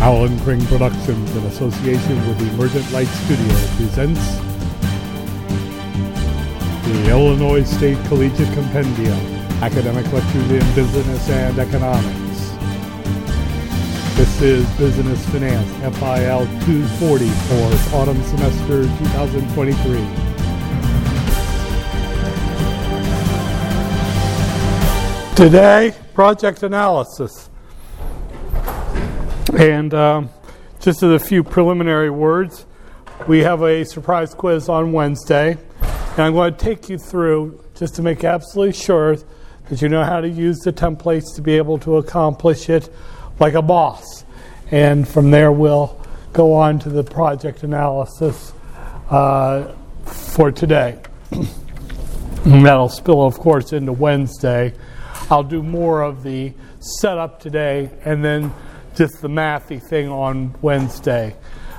Alan Kring Productions, in association with the Emergent Light Studio, presents the Illinois State Collegiate Compendium, Academic Lectures in Business and Economics. This is Business Finance, FIL 240 for autumn semester 2023. Today, project analysis. And um, just as a few preliminary words, we have a surprise quiz on Wednesday. And I'm going to take you through just to make absolutely sure that you know how to use the templates to be able to accomplish it like a boss. And from there, we'll go on to the project analysis uh, for today. and that'll spill, of course, into Wednesday. I'll do more of the setup today and then just the mathy thing on Wednesday.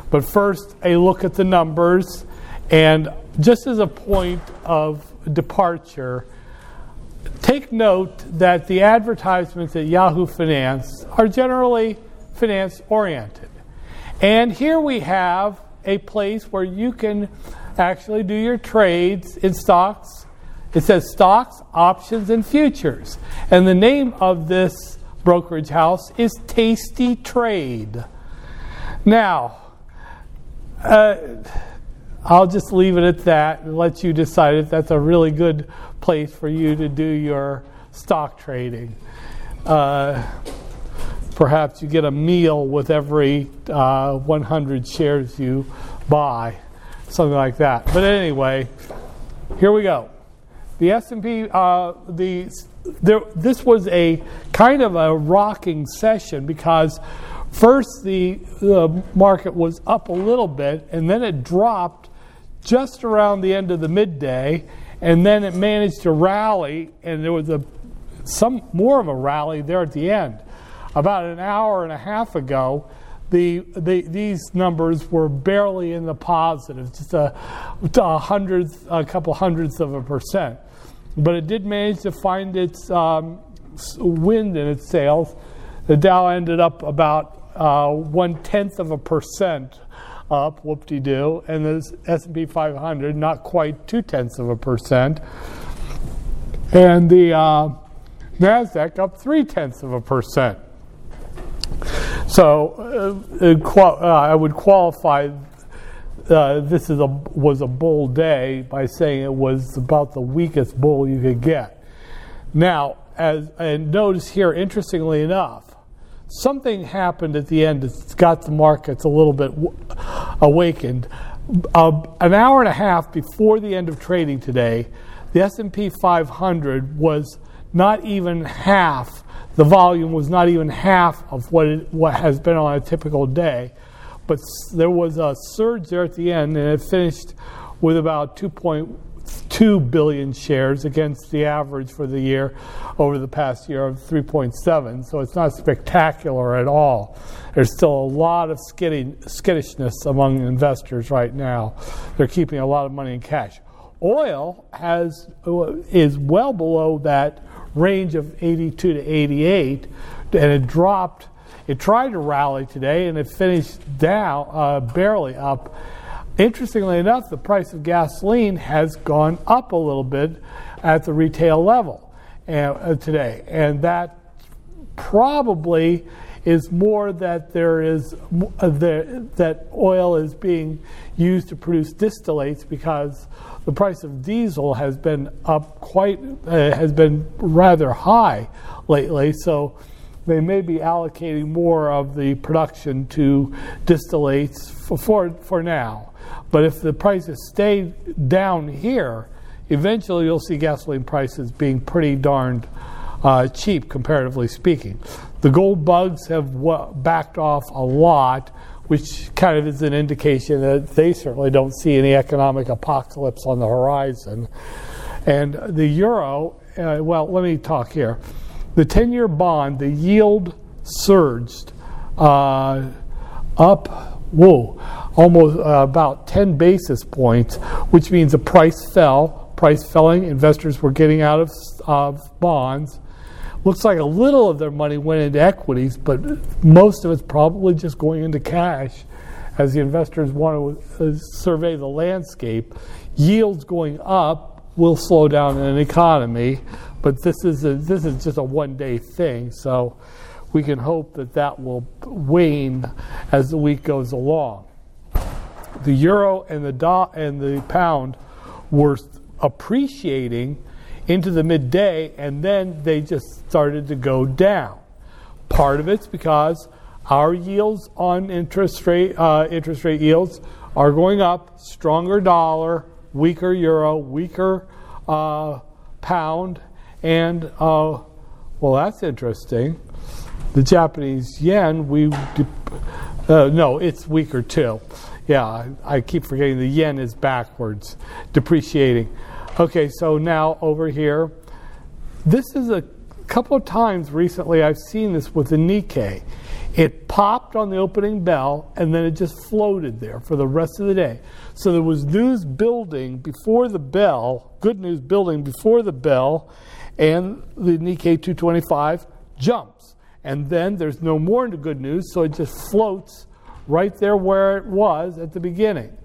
But first, a look at the numbers. And just as a point of departure, take note that the advertisements at Yahoo Finance are generally finance oriented. And here we have a place where you can actually do your trades in stocks, it says stocks, options, and futures. And the name of this brokerage house is Tasty Trade. Now, uh, I'll just leave it at that and let you decide if that's a really good place for you to do your stock trading. Uh, perhaps you get a meal with every uh, 100 shares you buy, something like that. But anyway, here we go. The S&P, uh, the there, this was a kind of a rocking session because first the, the market was up a little bit and then it dropped just around the end of the midday and then it managed to rally and there was a some more of a rally there at the end. About an hour and a half ago, the, the, these numbers were barely in the positive, just a, a hundredth, a couple hundredths of a percent but it did manage to find its um, wind in its sails. The Dow ended up about uh, one tenth of a percent up, whoop-de-doo, and the S&P 500 not quite two tenths of a percent, and the uh, Nasdaq up three tenths of a percent. So uh, qual- uh, I would qualify uh, this is a, was a bull day by saying it was about the weakest bull you could get. Now, as and notice here, interestingly enough, something happened at the end that's got the markets a little bit w- awakened. Uh, an hour and a half before the end of trading today, the S&P 500 was not even half. The volume was not even half of what it, what has been on a typical day but there was a surge there at the end, and it finished with about 2.2 billion shares against the average for the year over the past year of 3.7. So it's not spectacular at all. There's still a lot of skittishness among investors right now. They're keeping a lot of money in cash. Oil has uh, is well below that range of 82 to 88, and it dropped it tried to rally today and it finished down, uh, barely up. Interestingly enough, the price of gasoline has gone up a little bit at the retail level uh, today, and that probably is more that there is uh, that oil is being used to produce distillates because the price of diesel has been up quite uh, has been rather high lately. So they may be allocating more of the production to distillates for, for, for now. But if the prices stay down here, eventually you'll see gasoline prices being pretty darned uh, cheap, comparatively speaking. The gold bugs have w- backed off a lot, which kind of is an indication that they certainly don't see any economic apocalypse on the horizon. And the euro, uh, well, let me talk here the 10 year bond, the yield surged uh, up, whoa, almost uh, about 10 basis points, which means the price fell. Price felling, investors were getting out of, of bonds. Looks like a little of their money went into equities, but most of it's probably just going into cash as the investors want to uh, survey the landscape. Yields going up will slow down an economy, but this is a, this is just a one day thing. So we can hope that that will wane as the week goes along. The euro and the do- and the pound were appreciating into the midday, and then they just started to go down. Part of it's because our yields on interest rate uh, interest rate yields are going up. Stronger dollar, weaker euro, weaker uh, pound, and uh, well, that's interesting. The Japanese yen, we uh, no, it's weaker too. Yeah, I, I keep forgetting the yen is backwards, depreciating. Okay, so now over here, this is a couple of times recently I've seen this with the Nikkei. It popped on the opening bell and then it just floated there for the rest of the day. So there was news building before the bell, good news building before the bell, and the Nikkei 225 jumps. And then there's no more into good news, so it just floats right there where it was at the beginning,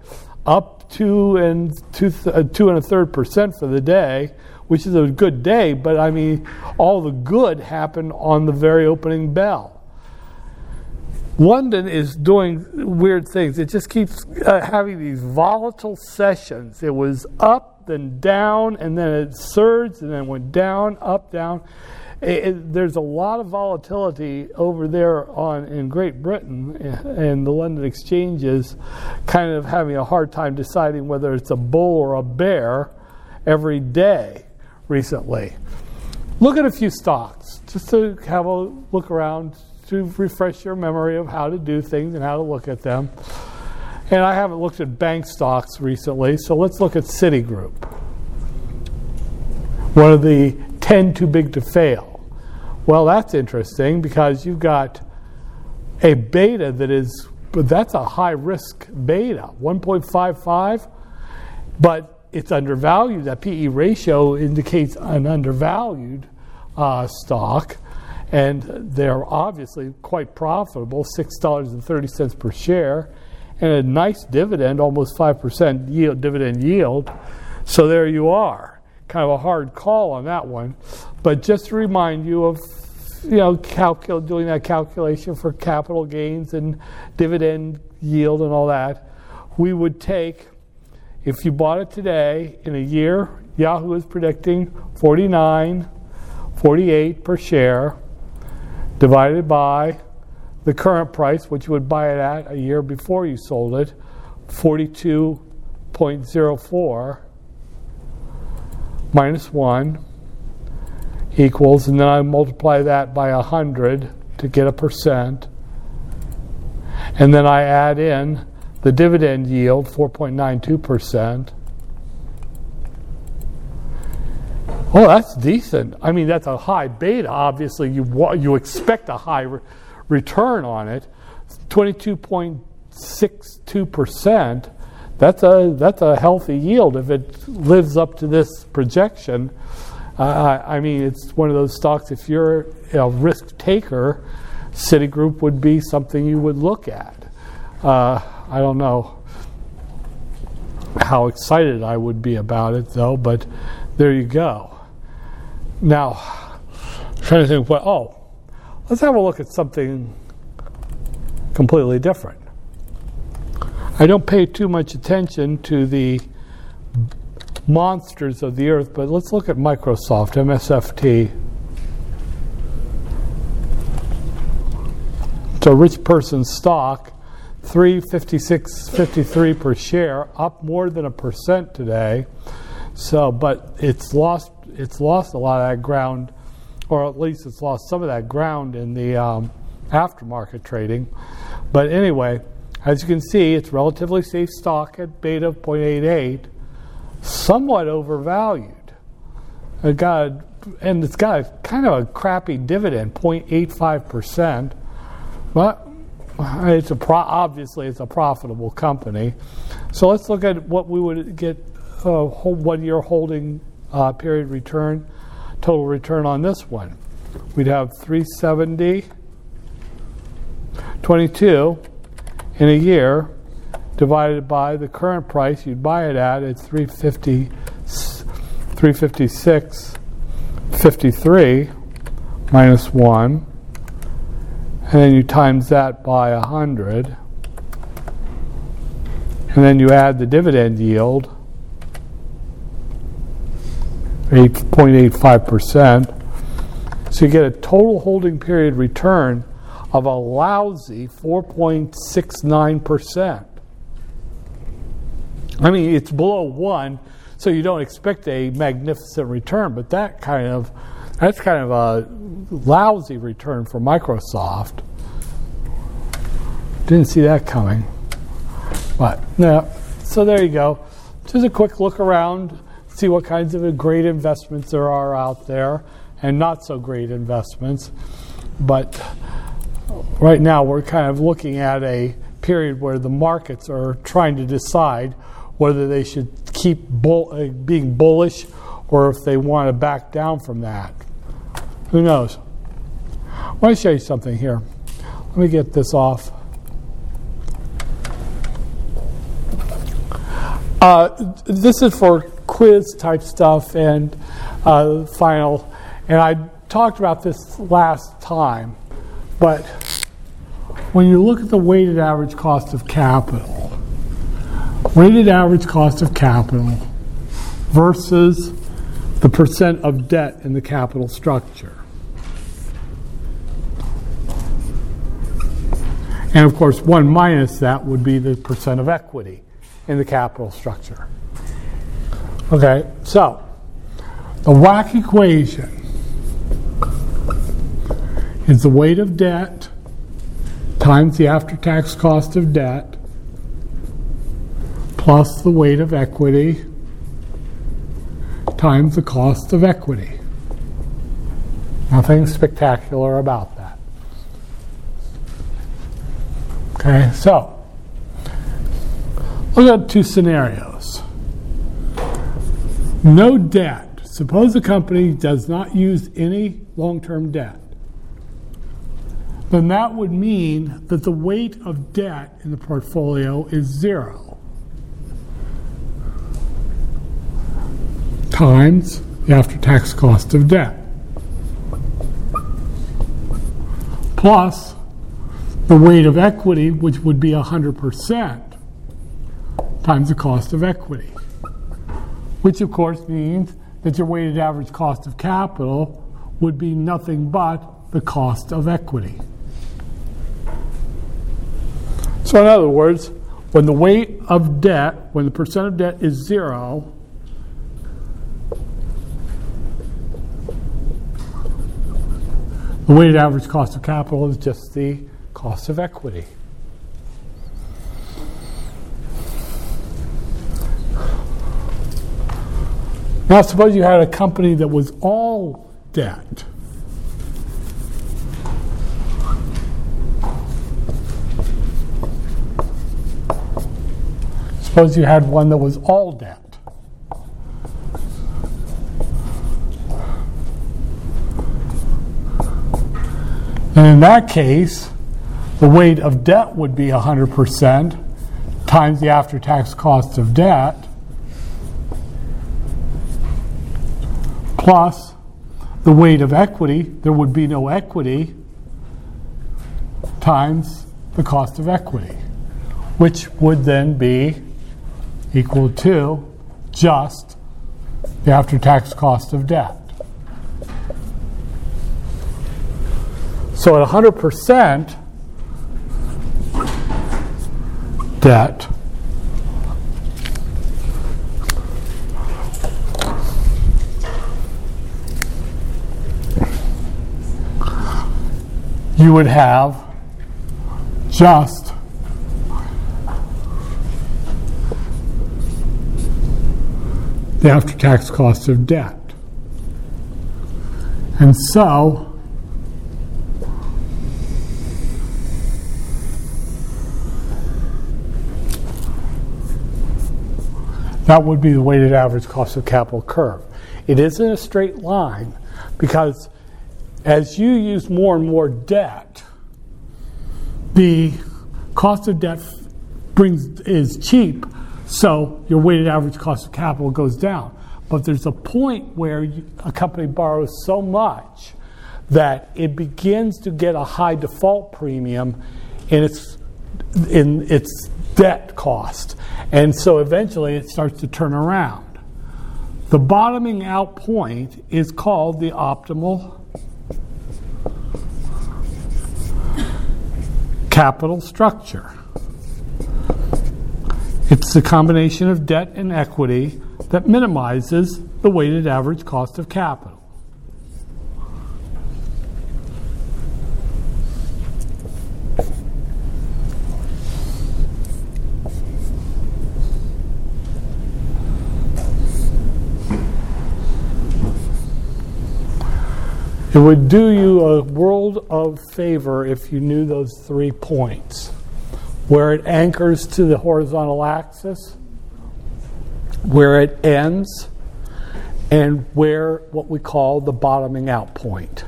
up two and two, uh, two and a third percent for the day, which is a good day. But I mean, all the good happened on the very opening bell. London is doing weird things. It just keeps uh, having these volatile sessions. It was up, then down, and then it surged, and then went down, up, down. It, it, there's a lot of volatility over there on in Great Britain, eh, and the London exchange is kind of having a hard time deciding whether it's a bull or a bear every day recently. Look at a few stocks just to have a look around to refresh your memory of how to do things and how to look at them. And I haven't looked at bank stocks recently, so let's look at Citigroup. One of the 10 too big to fail. Well, that's interesting because you've got a beta that is, but that's a high risk beta, 1.55, but it's undervalued. That PE ratio indicates an undervalued uh, stock and they're obviously quite profitable, $6.30 per share, and a nice dividend, almost 5% yield, dividend yield. So there you are. Kind of a hard call on that one. But just to remind you of you know, calcul- doing that calculation for capital gains and dividend yield and all that, we would take, if you bought it today, in a year, Yahoo is predicting 49, 48 per share divided by the current price, which you would buy it at a year before you sold it, 42.04 minus 1 equals, and then I multiply that by 100 to get a percent. And then I add in the dividend yield, 4.92%. Oh, that's decent. I mean, that's a high beta. Obviously, you you expect a high return on it. Twenty-two point six two percent. That's a that's a healthy yield if it lives up to this projection. Uh, I mean, it's one of those stocks. If you're a risk taker, Citigroup would be something you would look at. Uh, I don't know how excited I would be about it, though. But there you go. Now, trying to think what, oh, let's have a look at something completely different. I don't pay too much attention to the monsters of the earth, but let's look at Microsoft, MSFT. It's a rich person's stock, 356.53 per share, up more than a percent today. So, but it's lost it's lost a lot of that ground, or at least it's lost some of that ground in the um, aftermarket trading. But anyway, as you can see, it's relatively safe stock at beta of 0.88, somewhat overvalued. It got, and it's got a, kind of a crappy dividend, 0.85%. But it's a pro- obviously it's a profitable company. So let's look at what we would get uh, one year holding uh, period return, total return on this one. we'd have 370, 22 in a year divided by the current price you'd buy it at, it's 350, 356, 53 minus 1. And then you times that by 100. And then you add the dividend yield, 8.85%. So you get a total holding period return of a lousy 4.69%. I mean, it's below one, so you don't expect a magnificent return, but that kind of that's kind of a lousy return for Microsoft. Didn't see that coming. But yeah, so there you go. Just a quick look around, see what kinds of great investments there are out there and not so great investments. But right now we're kind of looking at a period where the markets are trying to decide whether they should keep bull, uh, being bullish or if they want to back down from that. Who knows? I want to show you something here. Let me get this off. Uh, this is for quiz type stuff and uh, final. And I talked about this last time, but when you look at the weighted average cost of capital, weighted average cost of capital versus the percent of debt in the capital structure. And of course, one minus that would be the percent of equity in the capital structure. Okay, so the WACC equation is the weight of debt times the after tax cost of debt plus the weight of equity times the cost of equity. Nothing spectacular about that. Okay, so look at two scenarios. No debt. Suppose a company does not use any long term debt. Then that would mean that the weight of debt in the portfolio is zero. times the after tax cost of debt. Plus the weight of equity, which would be 100%, times the cost of equity. Which, of course, means that your weighted average cost of capital would be nothing but the cost of equity. So, in other words, when the weight of debt, when the percent of debt is zero, The weighted average cost of capital is just the cost of equity. Now, suppose you had a company that was all debt. Suppose you had one that was all debt. And in that case, the weight of debt would be 100% times the after tax cost of debt plus the weight of equity, there would be no equity, times the cost of equity, which would then be equal to just the after tax cost of debt. So at 100% debt, you would have just the after tax cost of debt. And so That would be the weighted average cost of capital curve. It isn't a straight line because As you use more and more debt, the cost of debt brings is cheap, so your weighted average cost of capital goes down. But there's a point where you, a company borrows so much that it begins to get a high default premium in its in its debt cost. And so eventually it starts to turn around. The bottoming out point is called the optimal capital structure. It's the combination of debt and equity that minimizes the weighted average cost of capital. It would do you a world of favor if you knew those three points where it anchors to the horizontal axis, where it ends, and where what we call the bottoming out point.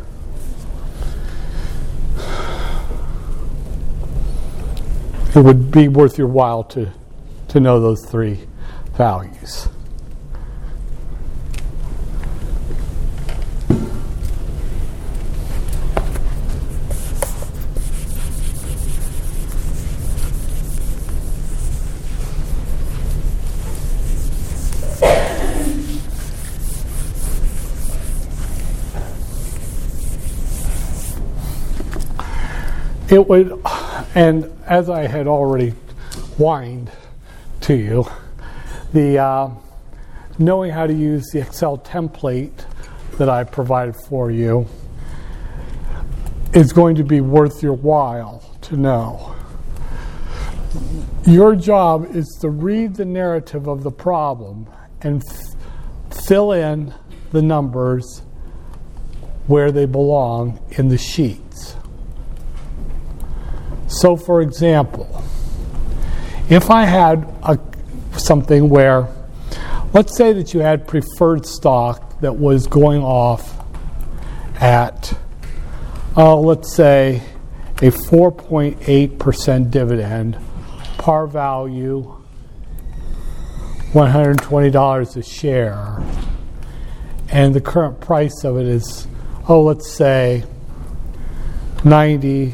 It would be worth your while to, to know those three values. It would, and as I had already whined to you, the uh, knowing how to use the Excel template that I provided for you is going to be worth your while to know. Your job is to read the narrative of the problem and f- fill in the numbers where they belong in the sheet. So, for example, if I had a, something where, let's say that you had preferred stock that was going off at, uh, let's say, a 4.8% dividend, par value $120 a share, and the current price of it is, oh, let's say 90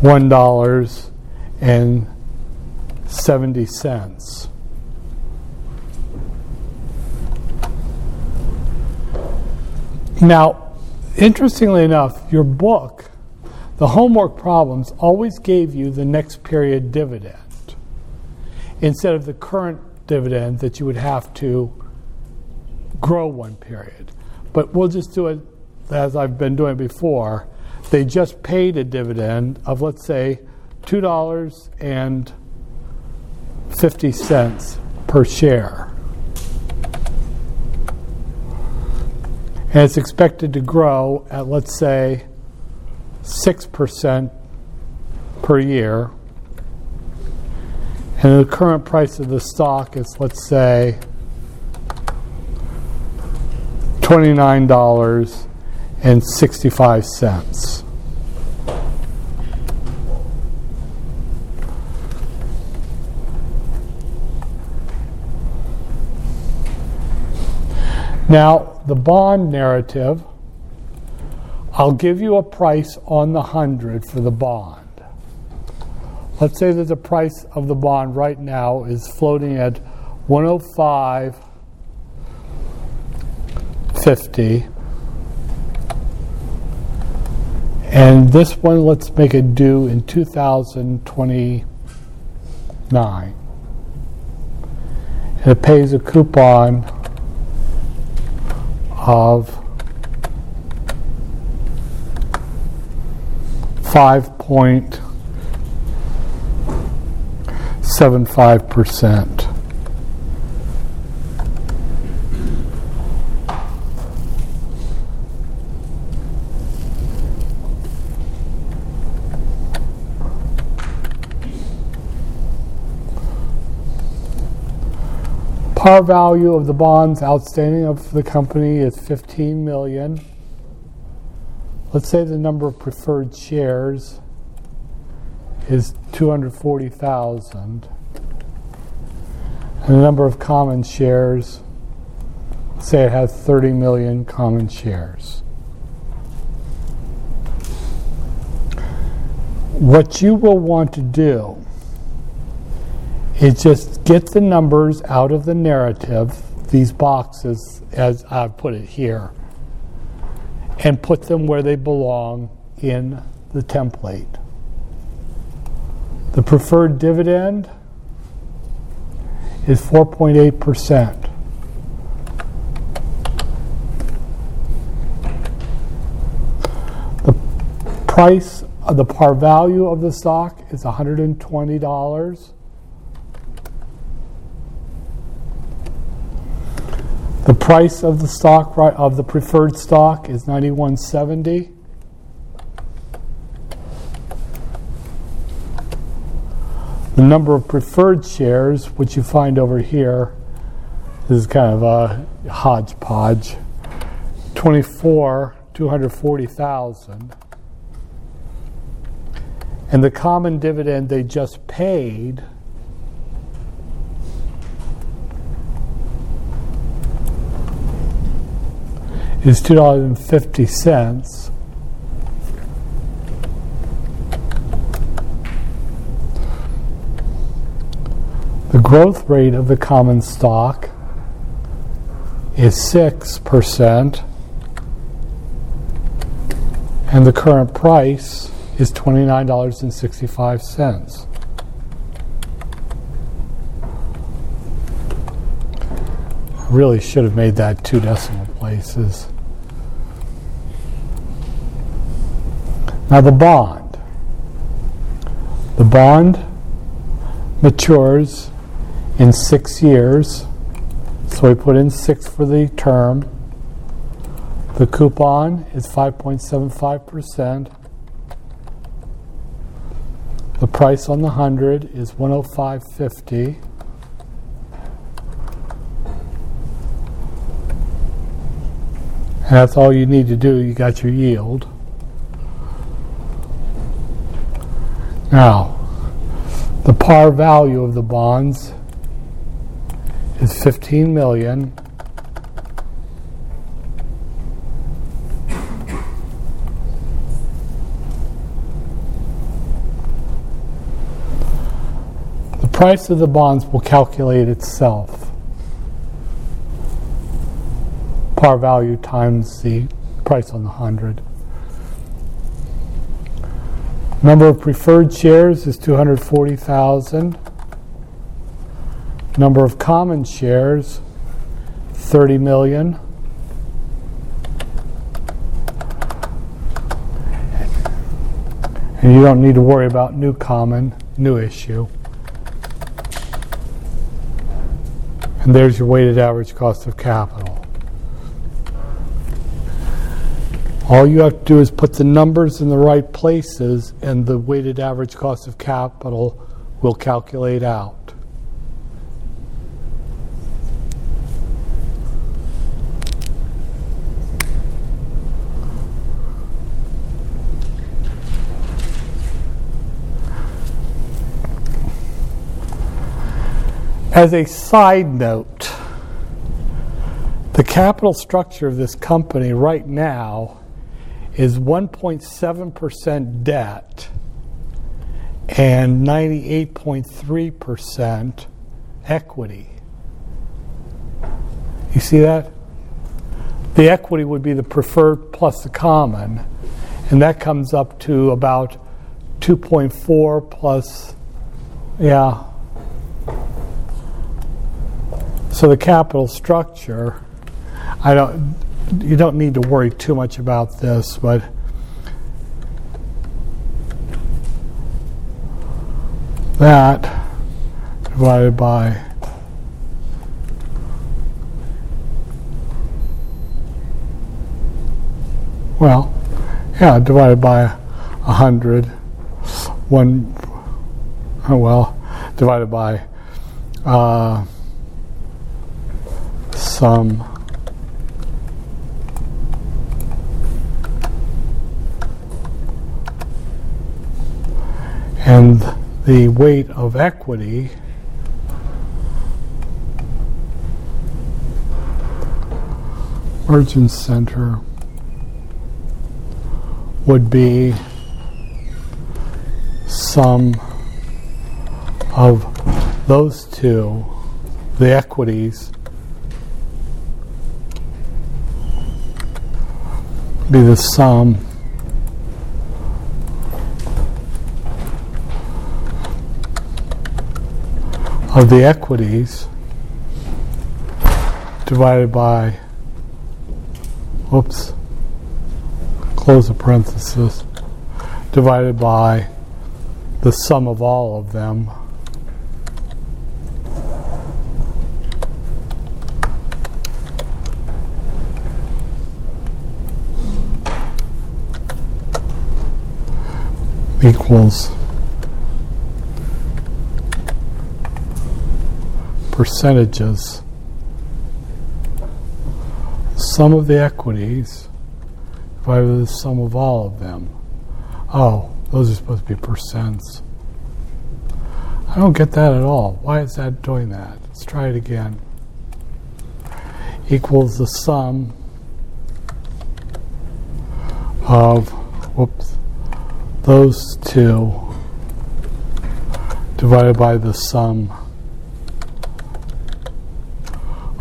one dollars and seventy cents. Now, interestingly enough, your book, the homework problems, always gave you the next period dividend instead of the current dividend that you would have to grow one period. But we'll just do it as I've been doing before they just paid a dividend of, let's say, $2.50 per share. And it's expected to grow at, let's say, 6% per year. And the current price of the stock is, let's say, $29 and 65 cents. Now, the bond narrative, I'll give you a price on the 100 for the bond. Let's say that the price of the bond right now is floating at 105.50 And this one, let's make it due in 2029. And it pays a coupon of 5.75%. par value of the bonds outstanding of the company is 15 million. let's say the number of preferred shares is 240,000 and the number of common shares say it has 30 million common shares. What you will want to do is just get the numbers out of the narrative, these boxes, as I've put it here, and put them where they belong in the template. The preferred dividend is 4.8%. The price of the par value of the stock is $120. The price of the stock of the preferred stock is 9170. The number of preferred shares, which you find over here, is kind of a hodgepodge. 24, 240,000. And the common dividend they just paid is $2.50. The growth rate of the common stock is 6%, and the current price is $29.65. really should have made that two decimal places. Now the bond. The bond matures in six years. So we put in six for the term. The coupon is 5.75%. The price on the 100 is 105.50. And that's all you need to do. You got your yield. Now, the par value of the bonds is 15 million. The price of the bonds will calculate itself. par value times the price on the 100. Number of preferred shares is 240,000. Number of common shares, 30 million. And you don't need to worry about new common, new issue. And there's your weighted average cost of capital. All you have to do is put the numbers in the right places, and the weighted average cost of capital will calculate out. As a side note, the capital structure of this company right now is 1.7% debt and 98.3% equity. You see that? The equity would be the preferred plus the common, and that comes up to about 2.4 plus, yeah. So the capital structure, I don't, you don't need to worry too much about this, but that divided by well, yeah, divided by a hundred, one, oh well, divided by uh, some And the weight of equity Merchant Center would be sum of those two, the equities, be the sum of the equities divided by, whoops, close the parenthesis, divided by the sum of all of them. equals percentages sum of the equities divided by the sum of all of them. Oh, those are supposed to be percents. I don't get that at all. Why is that doing that? Let's try it again. Equals the sum of, whoops, those two divided by the sum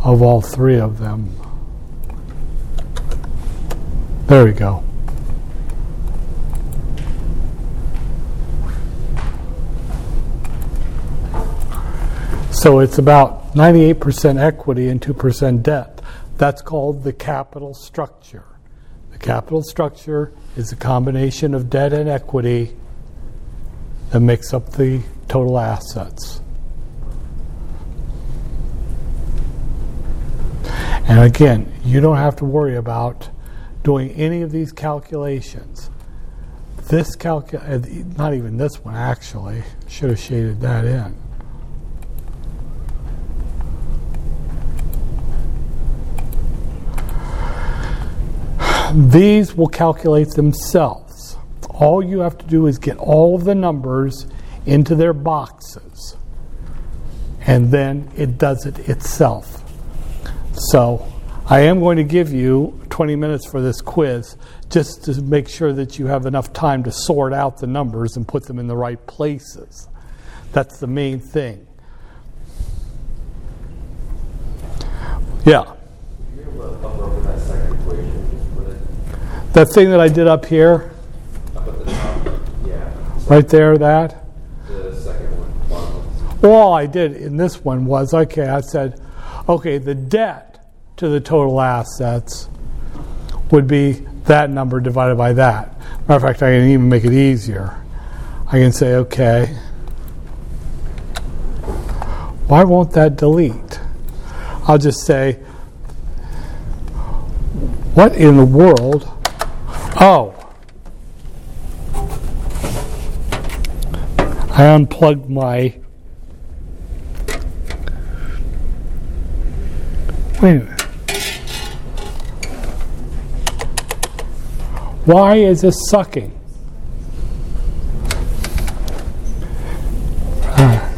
of all three of them. There we go. So it's about 98% equity and 2% debt. That's called the capital structure. The capital structure is a combination of debt and equity that makes up the total assets. And again, you don't have to worry about doing any of these calculations. This calcul uh, not even this one actually, should have shaded that in. These will calculate themselves. All you have to do is get all of the numbers into their boxes, and then it does it itself. So, I am going to give you 20 minutes for this quiz just to make sure that you have enough time to sort out the numbers and put them in the right places. That's the main thing. Yeah. That thing that I did up here? Up at the top. Yeah. Right there, that? The second one. Well, all I did in this one was okay, I said, okay, the debt to the total assets would be that number divided by that. Matter of fact, I can even make it easier. I can say, okay, why won't that delete? I'll just say, what in the world Oh. I unplugged my. Wait. Why is this sucking? Ah.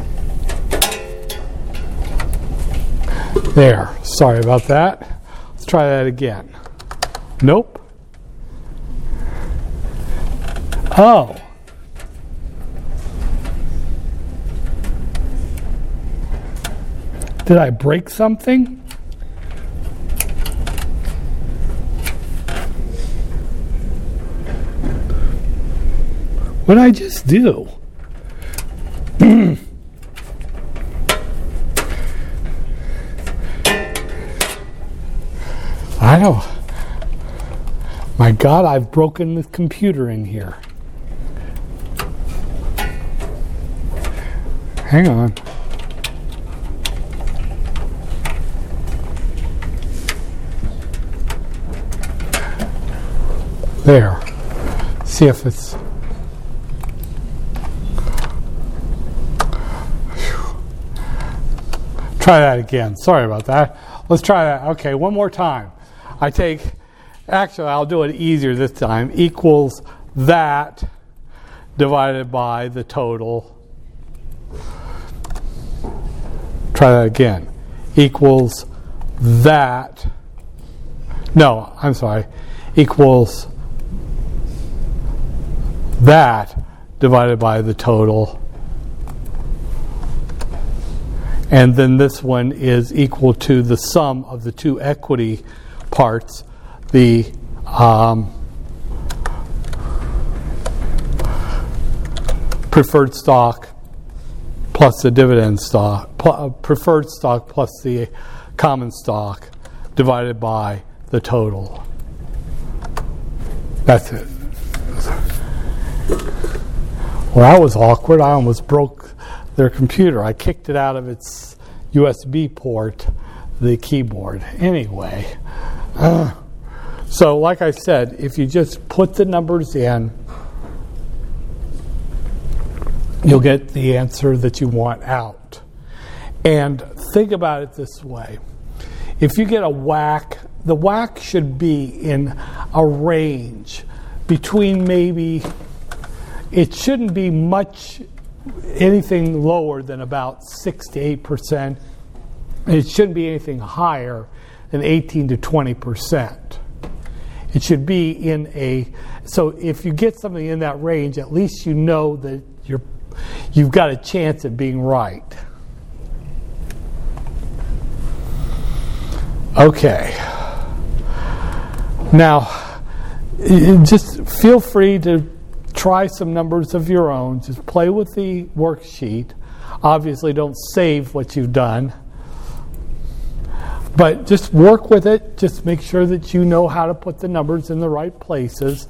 There. Sorry about that. Let's try that again. Nope. Oh. Did I break something? What I just do? I don't. My God, I've broken the computer in here. Hang on. There. See if it's. Try that again. Sorry about that. Let's try that. Okay, one more time. I take, actually, I'll do it easier this time, equals that divided by the total. Try that again. Equals that. No, I'm sorry. Equals that divided by the total. And then this one is equal to the sum of the two equity parts, the um, preferred stock plus the dividend stock, uh, preferred stock plus the common stock divided by the total. That's it. Well, that was awkward. I almost broke their computer. I kicked it out of its USB port, the keyboard. Anyway, uh, so like I said, if you just put the numbers in, you'll get the answer that you want out. And think about it this way if you get a WACC, the WACC should be in a range between maybe, it shouldn't be much anything lower than about 6 to 8 percent. It shouldn't be anything higher than 18 to 20 percent. It should be in a so if you get something in that range, at least you know that you're you've got a chance at being right. Okay. Now, just feel free to try some numbers of your own. Just play with the worksheet. Obviously, don't save what you've done. But just work with it. Just make sure that you know how to put the numbers in the right places.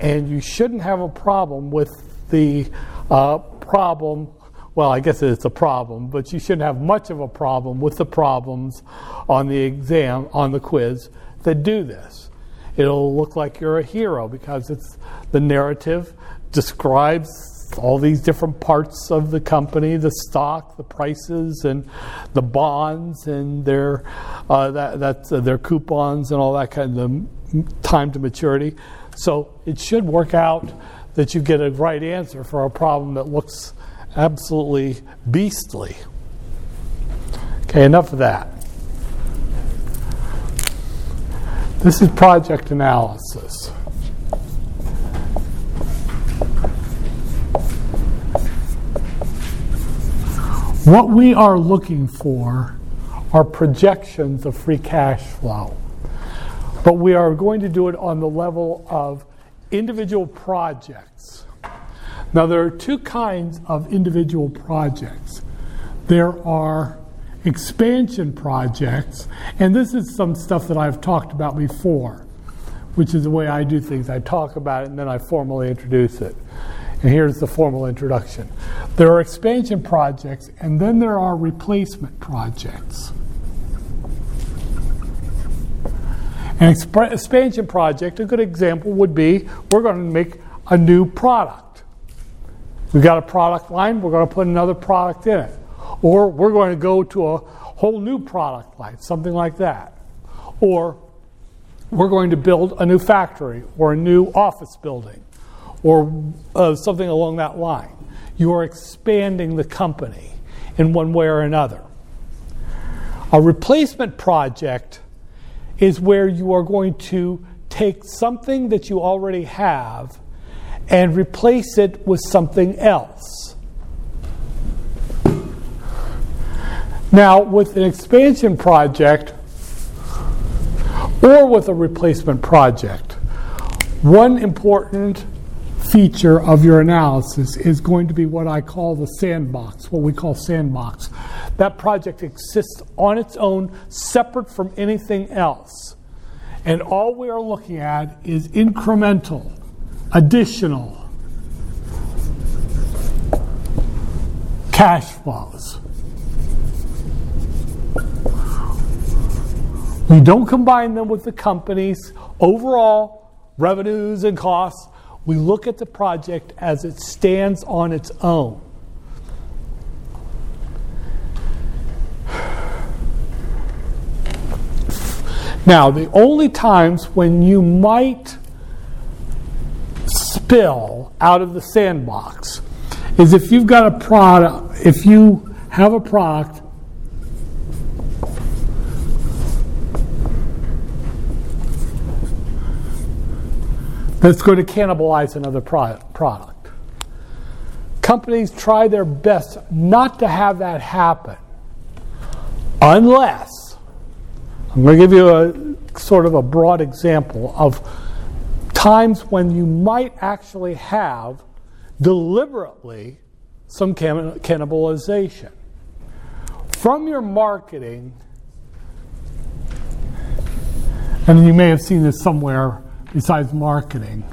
And you shouldn't have a problem with the uh, problem well, I guess it's a problem, but you shouldn't have much of a problem with the problems on the exam, on the quiz that do this. It'll look like you're a hero because it's the narrative describes all these different parts of the company, the stock, the prices, and the bonds, and their uh, that that's uh, their coupons and all that kind of time to maturity. So it should work out that you get a right answer for a problem that looks absolutely beastly. Okay, enough of that. This is project analysis. What we are looking for are projections of free cash flow. But we are going to do it on the level of individual projects. Now, there are two kinds of individual projects. There are expansion projects, and this is some stuff that I've talked about before, which is the way I do things. I talk about it and then I formally introduce it. And here's the formal introduction. There are expansion projects, and then there are replacement projects. An expansion project, a good example would be we're going to make a new product. We've got a product line, we're going to put another product in it. Or we're going to go to a whole new product line, something like that. Or we're going to build a new factory or a new office building or uh, something along that line. You are expanding the company in one way or another. A replacement project is where you are going to take something that you already have and replace it with something else. Now, with an expansion project or with a replacement project, one important feature of your analysis is going to be what I call the sandbox, what we call sandbox. That project exists on its own, separate from anything else. And all we are looking at is incremental additional cash flows. We don't combine them with the company's overall revenues and costs. We look at the project as it stands on its own. Now, the only times when you might spill out of the sandbox is if you've got a product, if you have a product that's going to cannibalize another product. Companies try their best not to have that happen unless, I'm going to give you a sort of a broad example of times when you might actually have deliberately some cannibalization. From your marketing, and you may have seen this somewhere besides marketing,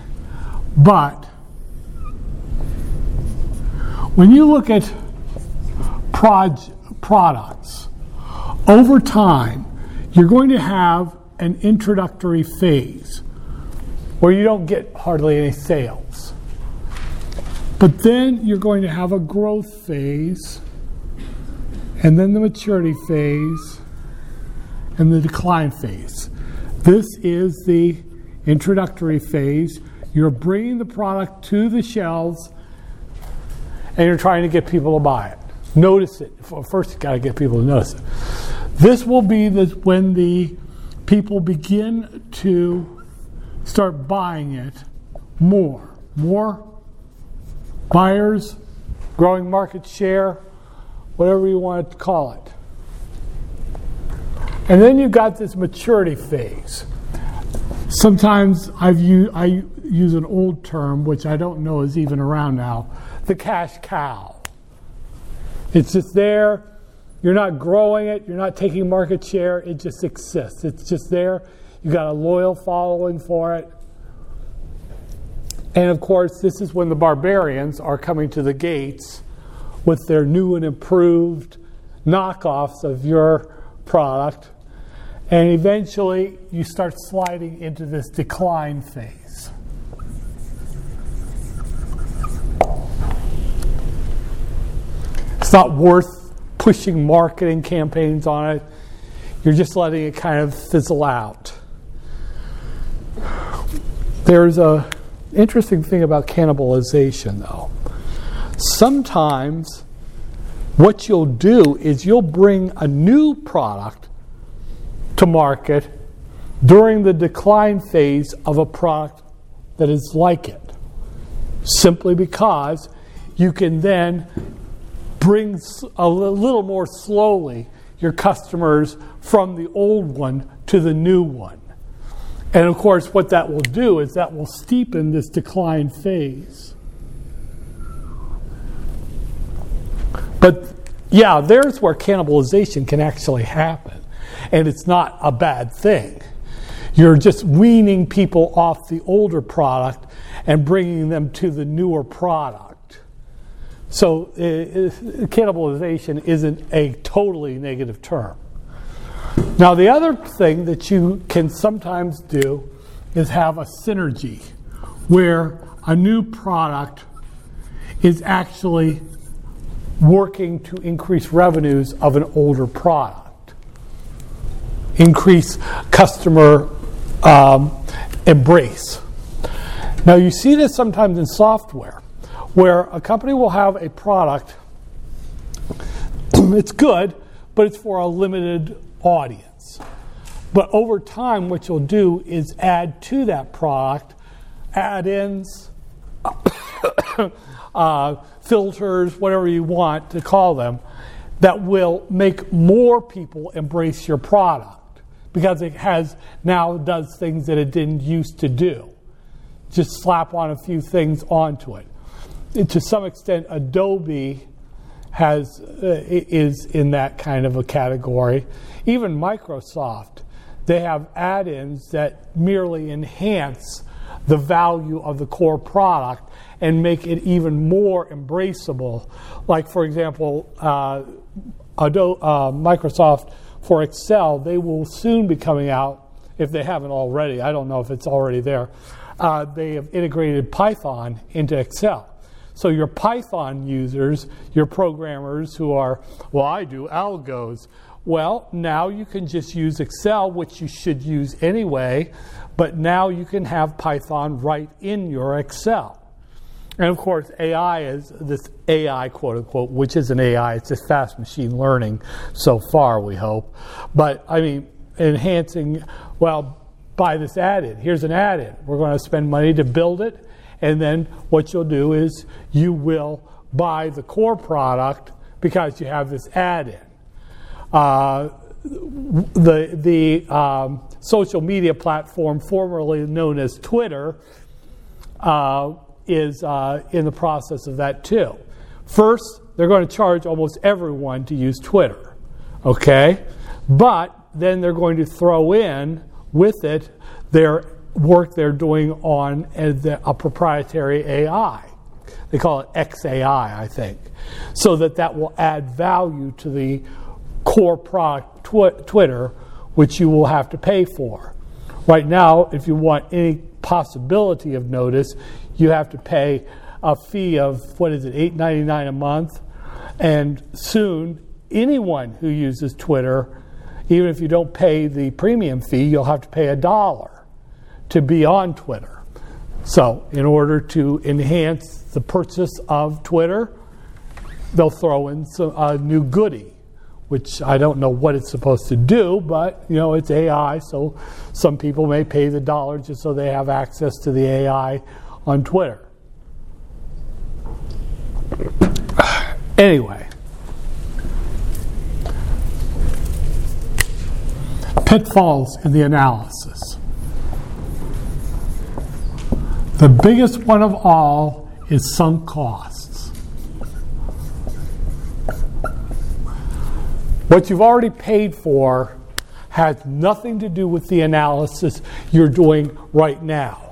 but when you look at proj- products, over time, you're going to have an introductory phase where you don't get hardly any sales. But then you're going to have a growth phase, and then the maturity phase, and the decline phase. This is the introductory phase. You're bringing the product to the shelves, and you're trying to get people to buy it. Notice it. First, you've got to get people to notice it. This will be the, when the people begin to start buying it more. More buyers, growing market share, whatever you want to call it. And then you've got this maturity phase. Sometimes I've used, I use an old term, which I don't know is even around now the cash cow. It's just there. You're not growing it, you're not taking market share, it just exists. It's just there. You've got a loyal following for it. And of course, this is when the barbarians are coming to the gates with their new and improved knockoffs of your product. And eventually, you start sliding into this decline phase. It's not worth pushing marketing campaigns on it. You're just letting it kind of fizzle out. There's a interesting thing about cannibalization, though. Sometimes what you'll do is you'll bring a new product to market during the decline phase of a product that is like it, simply because you can then bring a little more slowly your customers from the old one to the new one. And of course, what that will do is that will steepen this decline phase. But yeah, there's where cannibalization can actually happen. And it's not a bad thing. You're just weaning people off the older product and bringing them to the newer product. So, uh, cannibalization isn't a totally negative term. Now, the other thing that you can sometimes do is have a synergy where a new product is actually working to increase revenues of an older product, increase customer um, embrace. Now, you see this sometimes in software where a company will have a product, it's good, but it's for a limited audience. But over time, what you'll do is add to that product add ins, uh, filters, whatever you want to call them, that will make more people embrace your product because it has now does things that it didn't used to do. Just slap on a few things onto it. it to some extent, Adobe has uh, is in that kind of a category. Even Microsoft, they have add-ins that merely enhance the value of the core product and make it even more embraceable. Like, for example, uh, Adobe, uh, Microsoft for Excel, they will soon be coming out, if they haven't already, I don't know if it's already there. Uh, they have integrated Python into Excel. So your Python users, your programmers who are, well, I do algos. Well, now you can just use Excel, which you should use anyway, but now you can have Python right in your Excel. And of course, AI is this AI, quote unquote, which is an AI. It's just fast machine learning so far, we hope. But I mean, enhancing, well, buy this add in. Here's an add in. We're going to spend money to build it. And then what you'll do is you will buy the core product because you have this add in. Uh, the the um, social media platform formerly known as Twitter uh, is uh, in the process of that too. First, they're going to charge almost everyone to use Twitter, okay? But then they're going to throw in with it their work they're doing on a, a proprietary AI. They call it XAI, I think, so that that will add value to the core product tw- Twitter, which you will have to pay for. Right now, if you want any possibility of notice, you have to pay a fee of what is it, eight ninety nine a month, and soon anyone who uses Twitter, even if you don't pay the premium fee, you'll have to pay a dollar to be on Twitter. So, in order to enhance the purchase of Twitter, they'll throw in some, a new goodie, which I don't know what it's supposed to do, but you know it's AI, so some people may pay the dollar just so they have access to the AI on Twitter. Anyway, pitfalls in the analysis. The biggest one of all is sunk costs. What you've already paid for has nothing to do with the analysis you're doing right now.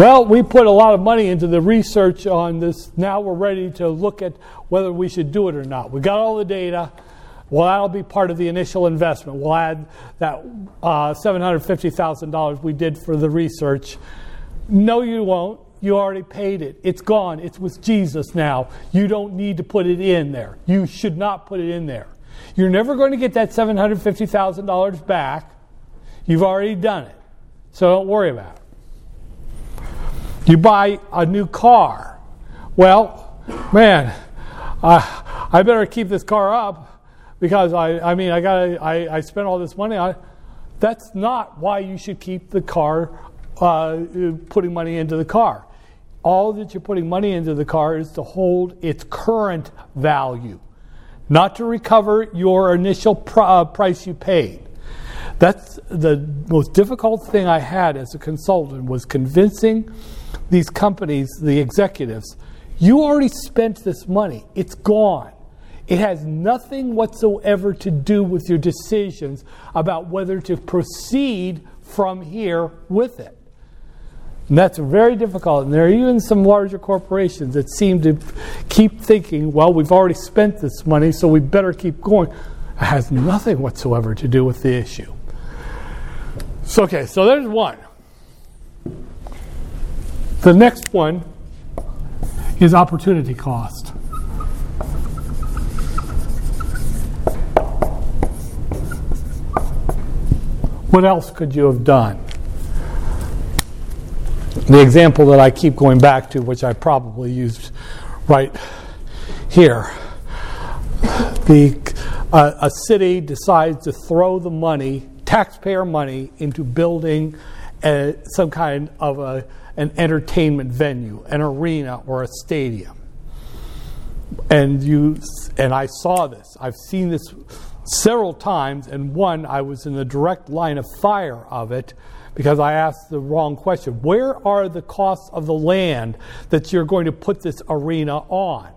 Well, we put a lot of money into the research on this. Now we're ready to look at whether we should do it or not. We got all the data. Well, that'll be part of the initial investment. We'll add that uh, $750,000 we did for the research. No, you won't. You already paid it. It's gone. It's with Jesus now. You don't need to put it in there. You should not put it in there. You're never going to get that $750,000 back. You've already done it. So don't worry about it. You buy a new car. Well, man, I, I better keep this car up because I, I mean, I got I, I spent all this money on it. That's not why you should keep the car, uh, putting money into the car. All that you're putting money into the car is to hold its current value, not to recover your initial pr- uh, price you paid. That's the most difficult thing I had as a consultant was convincing these companies, the executives, you already spent this money. It's gone. It has nothing whatsoever to do with your decisions about whether to proceed from here with it. And that's very difficult. And there are even some larger corporations that seem to keep thinking, well, we've already spent this money, so we better keep going. It has nothing whatsoever to do with the issue. So, okay, so there's one. The next one is opportunity cost. What else could you have done? The example that I keep going back to, which I probably used right here. The, uh, a city decides to throw the money, taxpayer money, into building a, some kind of a an entertainment venue, an arena, or a stadium. And you and I saw this. I've seen this several times, and one I was in the direct line of fire of it because I asked the wrong question. Where are the costs of the land that you're going to put this arena on?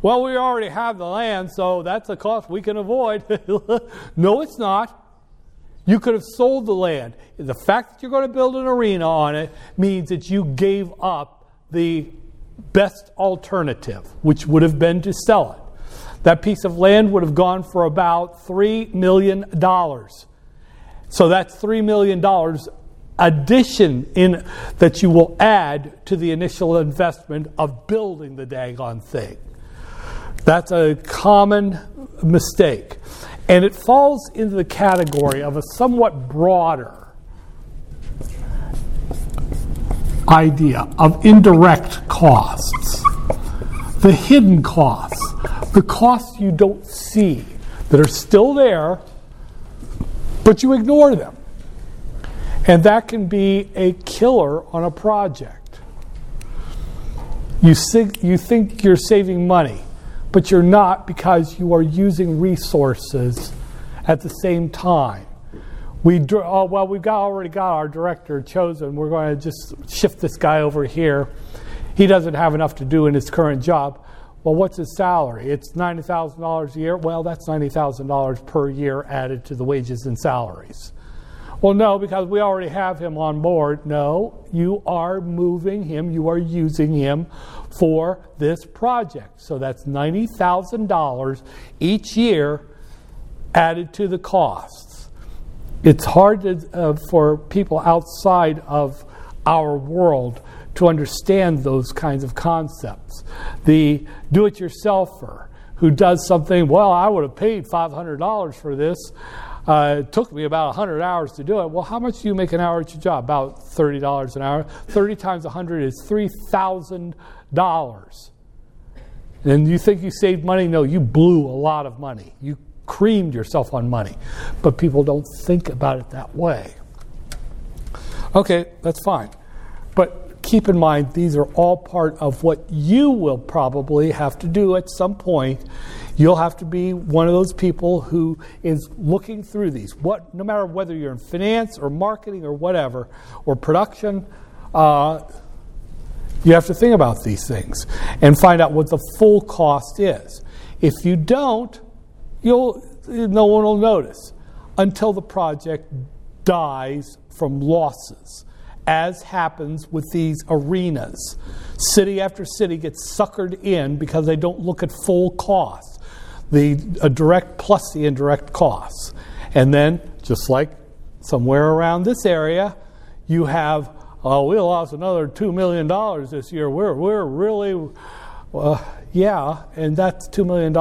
Well, we already have the land, so that's a cost we can avoid. no, it's not. You could have sold the land. The fact that you're going to build an arena on it means that you gave up the best alternative, which would have been to sell it. That piece of land would have gone for about $3 million. So that's $3 million addition in that you will add to the initial investment of building the daggone thing. That's a common mistake. And it falls into the category of a somewhat broader idea of indirect costs, the hidden costs, the costs you don't see that are still there, but you ignore them. And that can be a killer on a project. You think, you think you're saving money, but you're not because you are using resources at the same time. We oh, well, we've got, already got our director chosen. We're going to just shift this guy over here. He doesn't have enough to do in his current job. Well, what's his salary? It's $90,000 a year. Well, that's $90,000 per year added to the wages and salaries. Well, no, because we already have him on board. No, you are moving him, you are using him for this project. So that's $90,000 each year added to the costs. It's hard to, uh, for people outside of our world to understand those kinds of concepts. The do it yourselfer who does something, well, I would have paid $500 for this. Uh, it took me about 100 hours to do it. Well, how much do you make an hour at your job? About $30 an hour. 30 times 100 is $3,000. And you think you saved money? No, you blew a lot of money. You creamed yourself on money. But people don't think about it that way. Okay, that's fine. But keep in mind, these are all part of what you will probably have to do at some point You'll have to be one of those people who is looking through these. What, no matter whether you're in finance or marketing or whatever, or production, uh, you have to think about these things and find out what the full cost is. If you don't, you'll, no one will notice until the project dies from losses, as happens with these arenas. City after city gets suckered in because they don't look at full cost the direct plus the indirect costs. And then, just like somewhere around this area, you have, oh, we lost another $2 million this year. We're, we're really, uh, yeah, and that's $2 million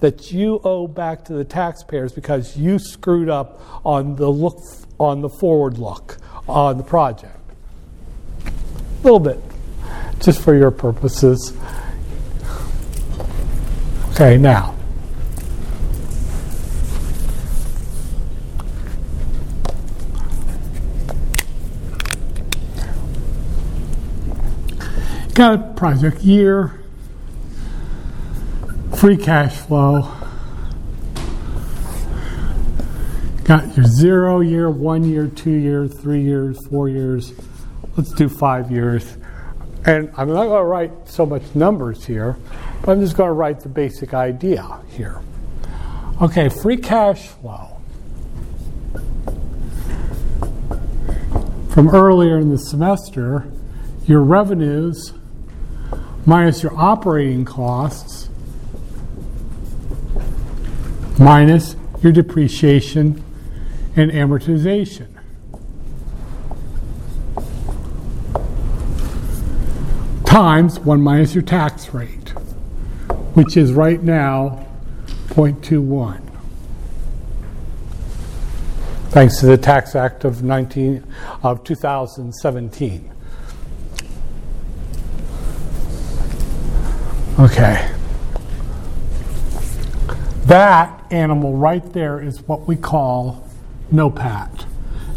that you owe back to the taxpayers because you screwed up on the look, on the forward look on the project. A little bit, just for your purposes. Okay, now. Got a project year, free cash flow, got your zero year, one year, two year, three years, four years. Let's do five years. And I'm not going to write so much numbers here, but I'm just going to write the basic idea here. Okay, free cash flow. From earlier in the semester, your revenues minus your operating costs minus your depreciation and amortization. Times 1 minus your tax rate, which is right now 0.21. Thanks to the Tax Act of 19 of 2017. Okay. That animal right there is what we call NOPAT,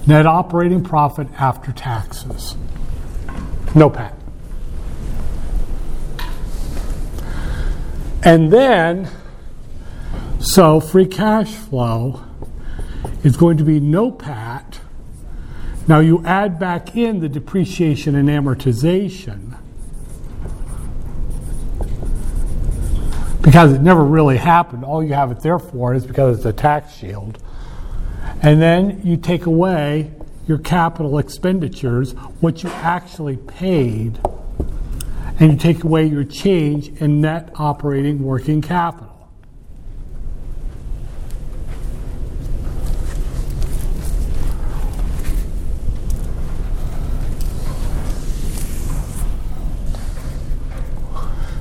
net operating profit after taxes. NOPAT. And then, so free cash flow is going to be NOPAT. Now you add back in the depreciation and amortization because it never really happened. All you have it there for is because it's a tax shield. And then you take away your capital expenditures, what you actually paid, and you take away your change in net operating working capital.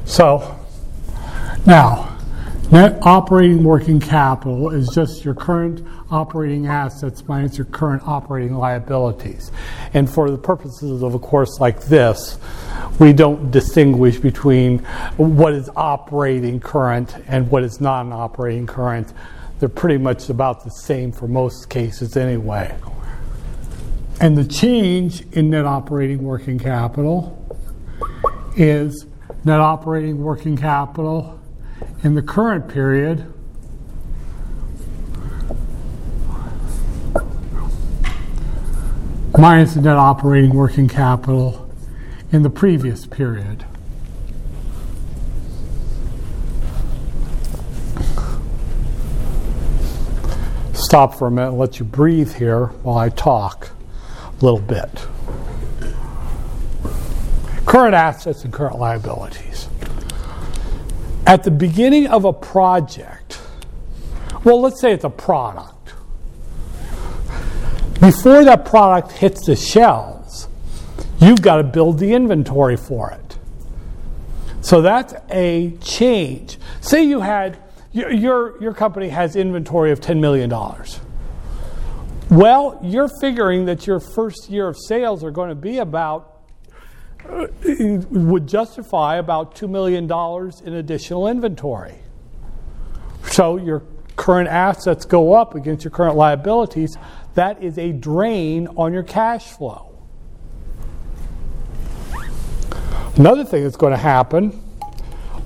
So, now, net operating working capital is just your current operating assets minus your current operating liabilities. And for the purposes of a course like this, we don't distinguish between what is operating current and what is non operating current. They're pretty much about the same for most cases anyway. And the change in net operating working capital is net operating working capital in the current period minus the net operating working capital in the previous period. Stop for a minute and let you breathe here while I talk a little bit. Current assets and current liabilities. At the beginning of a project, well, let's say it's a product. Before that product hits the shelves, you've got to build the inventory for it. So that's a change. Say you had your, your, your company has inventory of $10 million. Well, you're figuring that your first year of sales are going to be about would justify about $2 million in additional inventory. So your current assets go up against your current liabilities. That is a drain on your cash flow. Another thing that's going to happen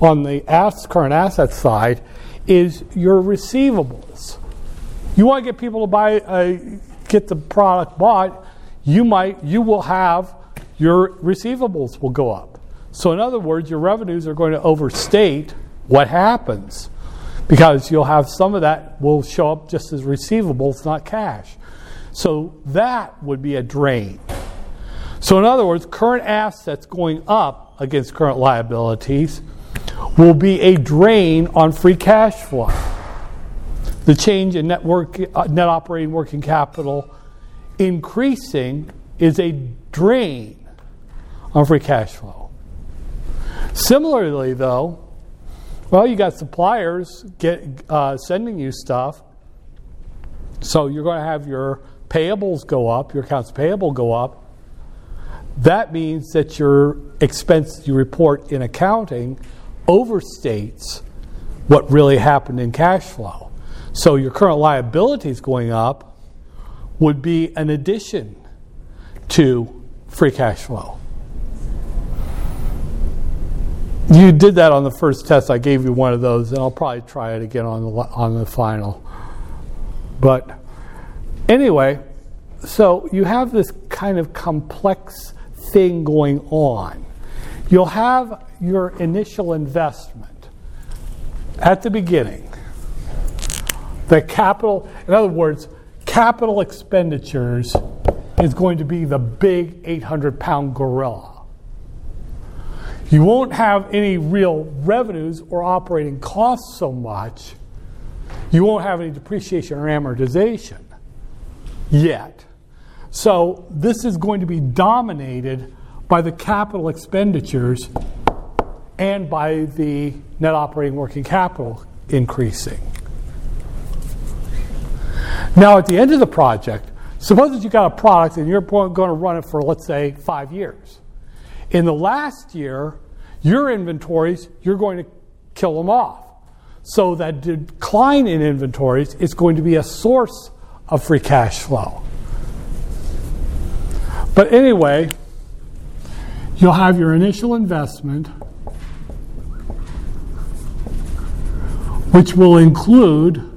on the current asset side is your receivables. You want to get people to buy, uh, get the product bought. You might, you will have your receivables will go up. So, in other words, your revenues are going to overstate what happens because you'll have some of that will show up just as receivables, not cash. So, that would be a drain. So, in other words, current assets going up against current liabilities will be a drain on free cash flow. The change in net, work, uh, net operating working capital increasing is a drain on free cash flow. Similarly, though, well, you got suppliers get uh, sending you stuff, so you're going to have your payables go up, your accounts payable go up. That means that your expense you report in accounting overstates what really happened in cash flow. So your current liabilities going up would be an addition to free cash flow. You did that on the first test. I gave you one of those, and I'll probably try it again on the on the final. But anyway, so you have this kind of complex thing going on. You'll have your initial investment at the beginning. The capital, in other words, capital expenditures is going to be the big 800 pound gorilla. You won't have any real revenues or operating costs so much. You won't have any depreciation or amortization yet. So, this is going to be dominated by the capital expenditures and by the net operating working capital increasing. Now, at the end of the project, suppose that you got a product and you're going to run it for, let's say, five years. In the last year, your inventories, you're going to kill them off. So that decline in inventories is going to be a source of free cash flow. But anyway, you'll have your initial investment, which will include,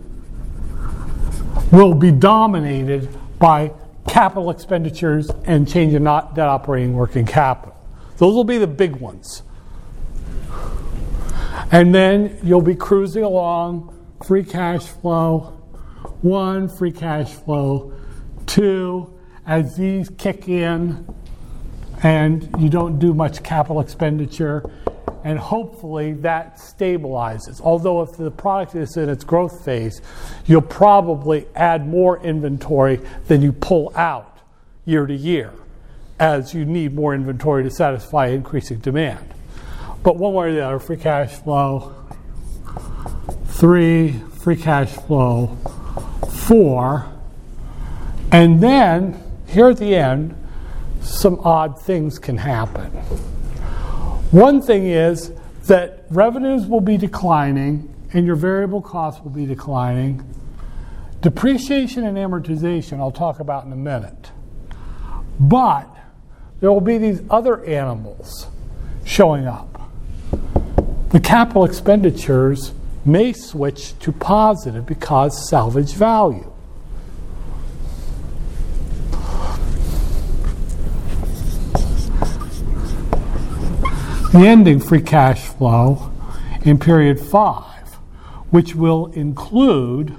will be dominated by capital expenditures and change in net operating working capital. Those will be the big ones. And then you'll be cruising along, free cash flow, one, free cash flow, two, as these kick in and you don't do much capital expenditure, and hopefully that stabilizes. Although, if the product is in its growth phase, you'll probably add more inventory than you pull out year to year as you need more inventory to satisfy increasing demand. But one way or the other, free cash flow, three, free cash flow, four, and then here at the end, some odd things can happen. One thing is that revenues will be declining and your variable costs will be declining. Depreciation and amortization, I'll talk about in a minute. But there will be these other animals showing up. The capital expenditures may switch to positive because salvage value. The ending free cash flow in period five, which will include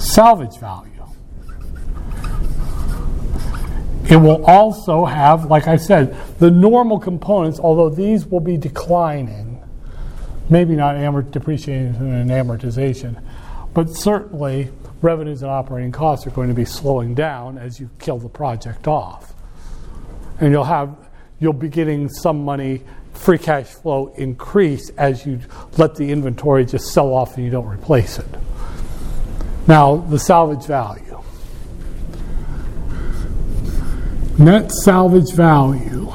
salvage value. It will also have, like I said, the normal components, although these will be declining. Maybe not amort- depreciation and amortization, but certainly revenues and operating costs are going to be slowing down as you kill the project off. And you'll have you'll be getting some money free cash flow increase as you let the inventory just sell off and you don't replace it. Now, the salvage value. Net salvage value.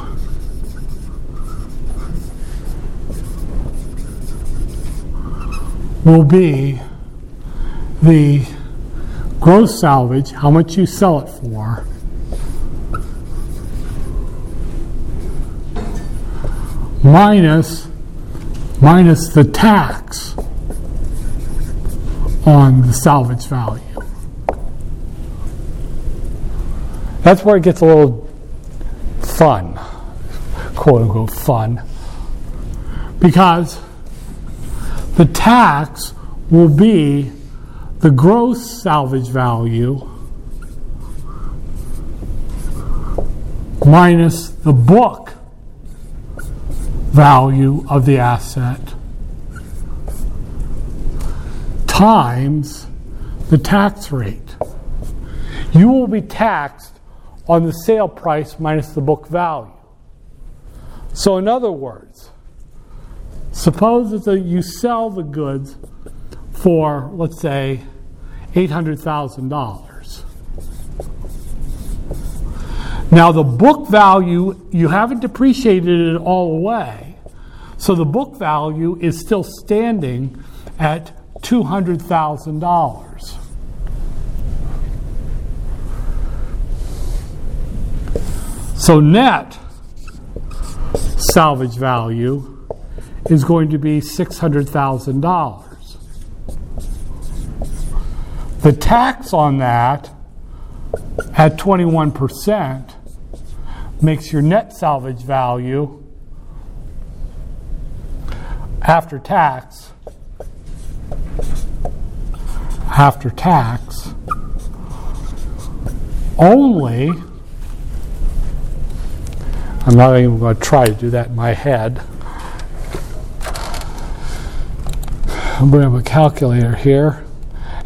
Will be the gross salvage, how much you sell it for, minus minus the tax on the salvage value. That's where it gets a little fun, quote unquote fun, because the tax will be the gross salvage value minus the book value of the asset times the tax rate. You will be taxed on the sale price minus the book value. So, in other words, suppose that you sell the goods for, let's say, $800,000. Now, the book value, you haven't depreciated it all away, so the book value is still standing at $200,000. So, net salvage value is going to be $600,000. The tax on that at 21% makes your net salvage value after tax after tax only I'm not even going to try to do that in my head. I'm going to have a calculator here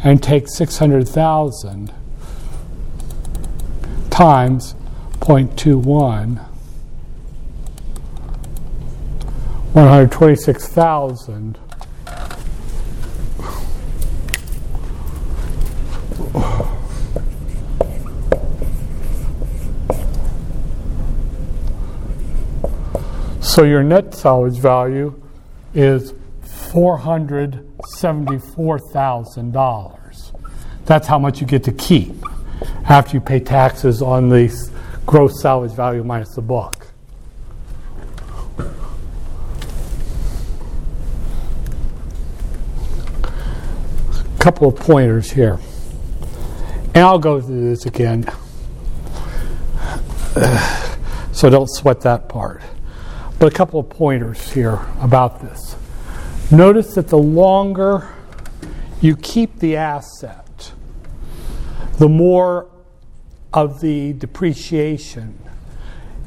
and take 600,000 times 0.21. 126,000 So your net salvage value is $474,000. That's how much you get to keep after you pay taxes on the gross salvage value minus the book. A couple of pointers here. And I'll go through this again. So don't sweat that part. But a couple of pointers here about this. Notice that the longer you keep the asset, the more of the depreciation,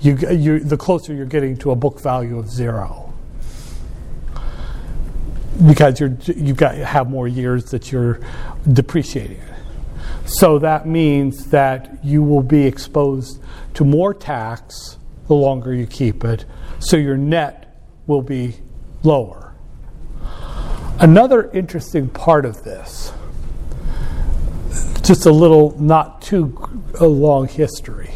you, you, the closer you're getting to a book value of zero. Because you're, you've got have more years that you're depreciating it. So that means that you will be exposed to more tax the longer you keep it so your net will be lower. Another interesting part of this just a little, not too long history.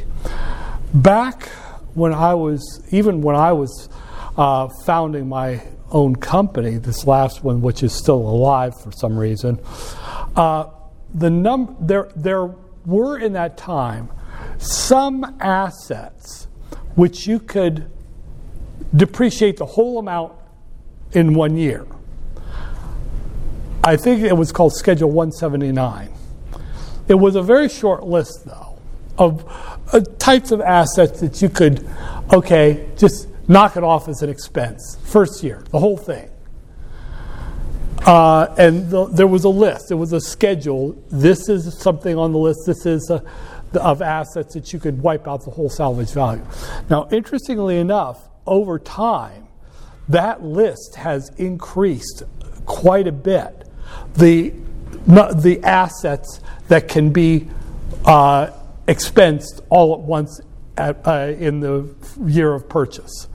Back when I was, even when I was uh, founding my own company, this last one, which is still alive for some reason, uh, the num- there, there were in that time some assets which you could depreciate the whole amount in one year. I think it was called Schedule 179. It was a very short list, though, of uh, types of assets that you could, okay, just knock it off as an expense. First year, the whole thing. Uh, and the, there was a list, there was a schedule. This is something on the list, this is a, the, of assets that you could wipe out the whole salvage value. Now, interestingly enough, over time, that list has increased quite a bit. The, the assets that can be uh, expensed all at once at, uh, in the year of purchase.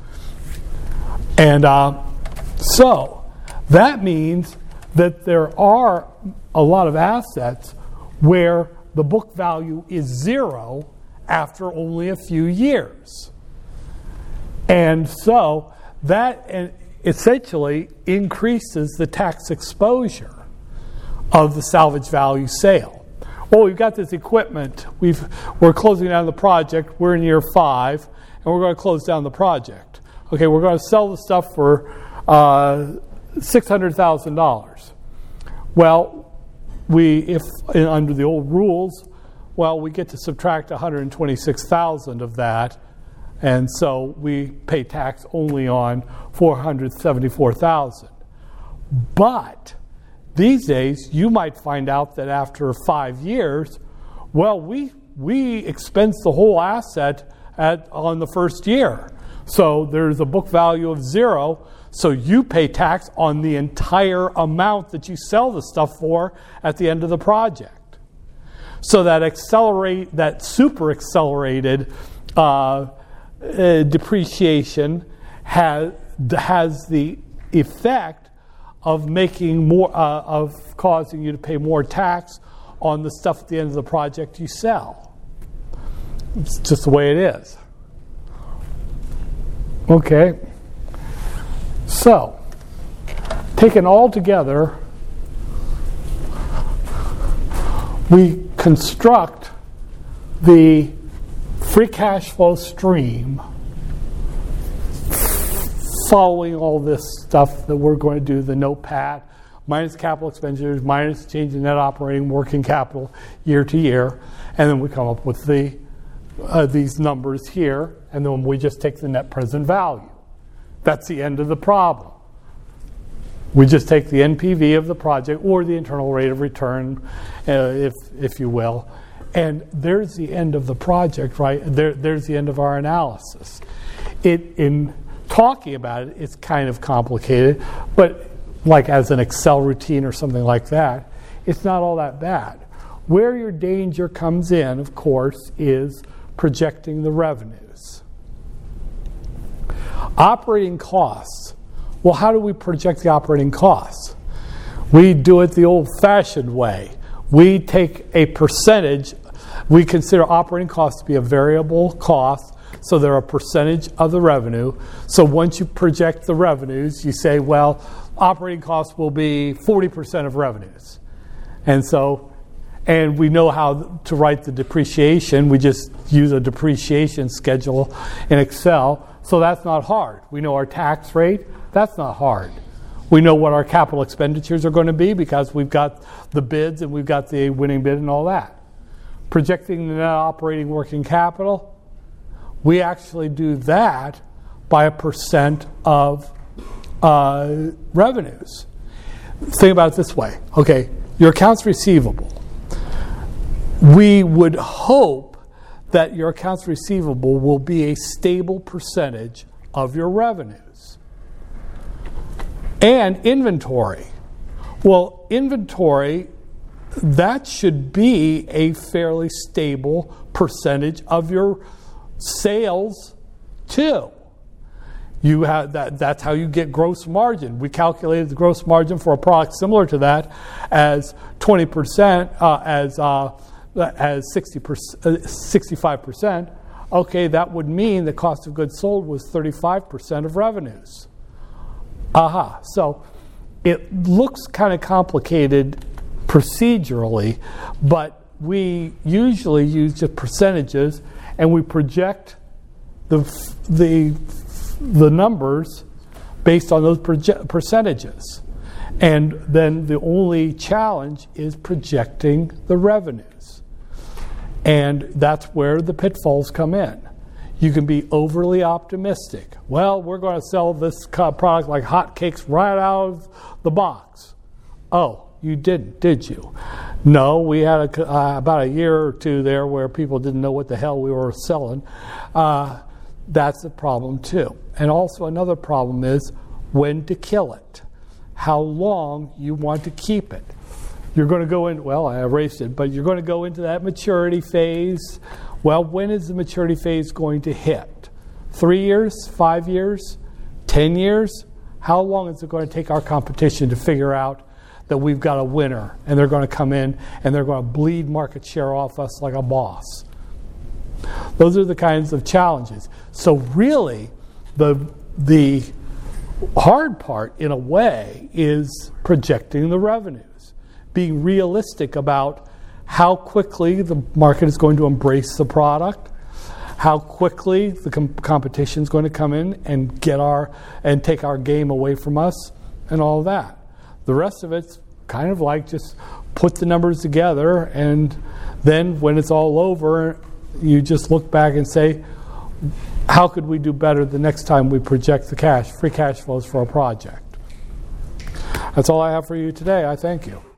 And uh, so that means that there are a lot of assets where the book value is zero after only a few years. And so that essentially increases the tax exposure of the salvage value sale. Well, we've got this equipment. We've, we're closing down the project. We're in year five, and we're going to close down the project. Okay, we're going to sell the stuff for uh, $600,000. Well, we, if under the old rules, well, we get to subtract 126,000 of that, and so we pay tax only on 474,000. But these days, you might find out that after five years, well, we we expense the whole asset at, on the first year. So there's a book value of zero. So you pay tax on the entire amount that you sell the stuff for at the end of the project. So that accelerate that super accelerated uh, uh, depreciation has has the effect of making more uh, of causing you to pay more tax on the stuff at the end of the project you sell. It's just the way it is. Okay. So, taken all together, we construct the free cash flow stream following all this stuff that we're going to do the NOPAT minus capital expenditures minus change in net operating working capital year to year and then we come up with the uh, these numbers here and then we just take the net present value that's the end of the problem. We just take the NPV of the project or the internal rate of return, uh, if, if you will, and there's the end of the project, right? There, there's the end of our analysis. It, in talking about it, it's kind of complicated, but like as an Excel routine or something like that, it's not all that bad. Where your danger comes in, of course, is projecting the revenues. Operating costs. Well, how do we project the operating costs? We do it the old fashioned way. We take a percentage, we consider operating costs to be a variable cost, so they're a percentage of the revenue. So once you project the revenues, you say, well, operating costs will be 40% of revenues. And so and we know how to write the depreciation. We just use a depreciation schedule in Excel. So that's not hard. We know our tax rate. That's not hard. We know what our capital expenditures are going to be because we've got the bids and we've got the winning bid and all that. Projecting the net operating working capital, we actually do that by a percent of uh, revenues. Think about it this way okay, your accounts receivable. We would hope that your accounts receivable will be a stable percentage of your revenues. And inventory. Well, inventory, that should be a fairly stable percentage of your sales, too. You have that, that's how you get gross margin. We calculated the gross margin for a product similar to that as 20%, uh, as, uh, as 60%, uh, 65%. Okay, that would mean the cost of goods sold was 35% of revenues. Aha. So it looks kind of complicated procedurally, but we usually use just percentages and we project the, the, the numbers based on those proje- percentages. And then the only challenge is projecting the revenues. And that's where the pitfalls come in. You can be overly optimistic. Well, we're going to sell this product like hotcakes right out of the box. Oh, you didn't, did you? No, we had a, uh, about a year or two there where people didn't know what the hell we were selling. Uh, that's a problem too. And also, another problem is when to kill it, how long you want to keep it. You're going to go in, well, I erased it, but you're going to go into that maturity phase well, when is the maturity phase going to hit? Three years? Five years? Ten years? How long is it going to take our competition to figure out that we've got a winner and they're going to come in and they're going to bleed market share off us like a boss? Those are the kinds of challenges. So, really, the, the hard part, in a way, is projecting the revenues, being realistic about how quickly the market is going to embrace the product, how quickly the com- competition is going to come in and get our and take our game away from us, and all that. The rest of it's kind of like just put the numbers together, and then when it's all over, you just look back and say, how could we do better the next time we project the cash, free cash flows for a project? That's all I have for you today. I thank you.